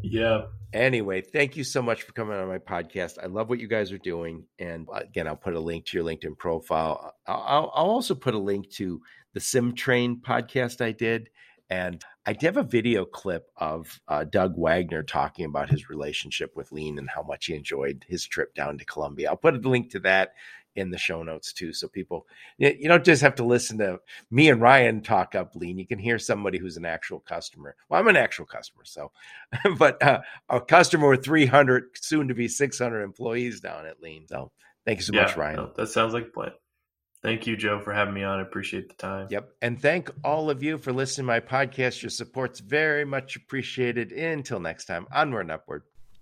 S2: yeah,
S1: Anyway, thank you so much for coming on my podcast. I love what you guys are doing. And again, I'll put a link to your LinkedIn profile. I'll, I'll also put a link to the Sim Train podcast I did. And I did have a video clip of uh, Doug Waggoner talking about his relationship with Lean and how much he enjoyed his trip down to Colombia. I'll put a link to that in the show notes too. So people, you don't just have to listen to me and Ryan talk up lean. You can hear somebody who's an actual customer. Well, I'm an actual customer. So, but uh, a customer with 300, soon to be 600 employees down at lean. So thank you so
S2: yeah,
S1: much, Ryan.
S2: No, that sounds like a plan. Thank you, Joe, for having me on. I appreciate the time.
S1: Yep. And thank all of you for listening to my podcast. Your support's very much appreciated. Until next time, onward and upward.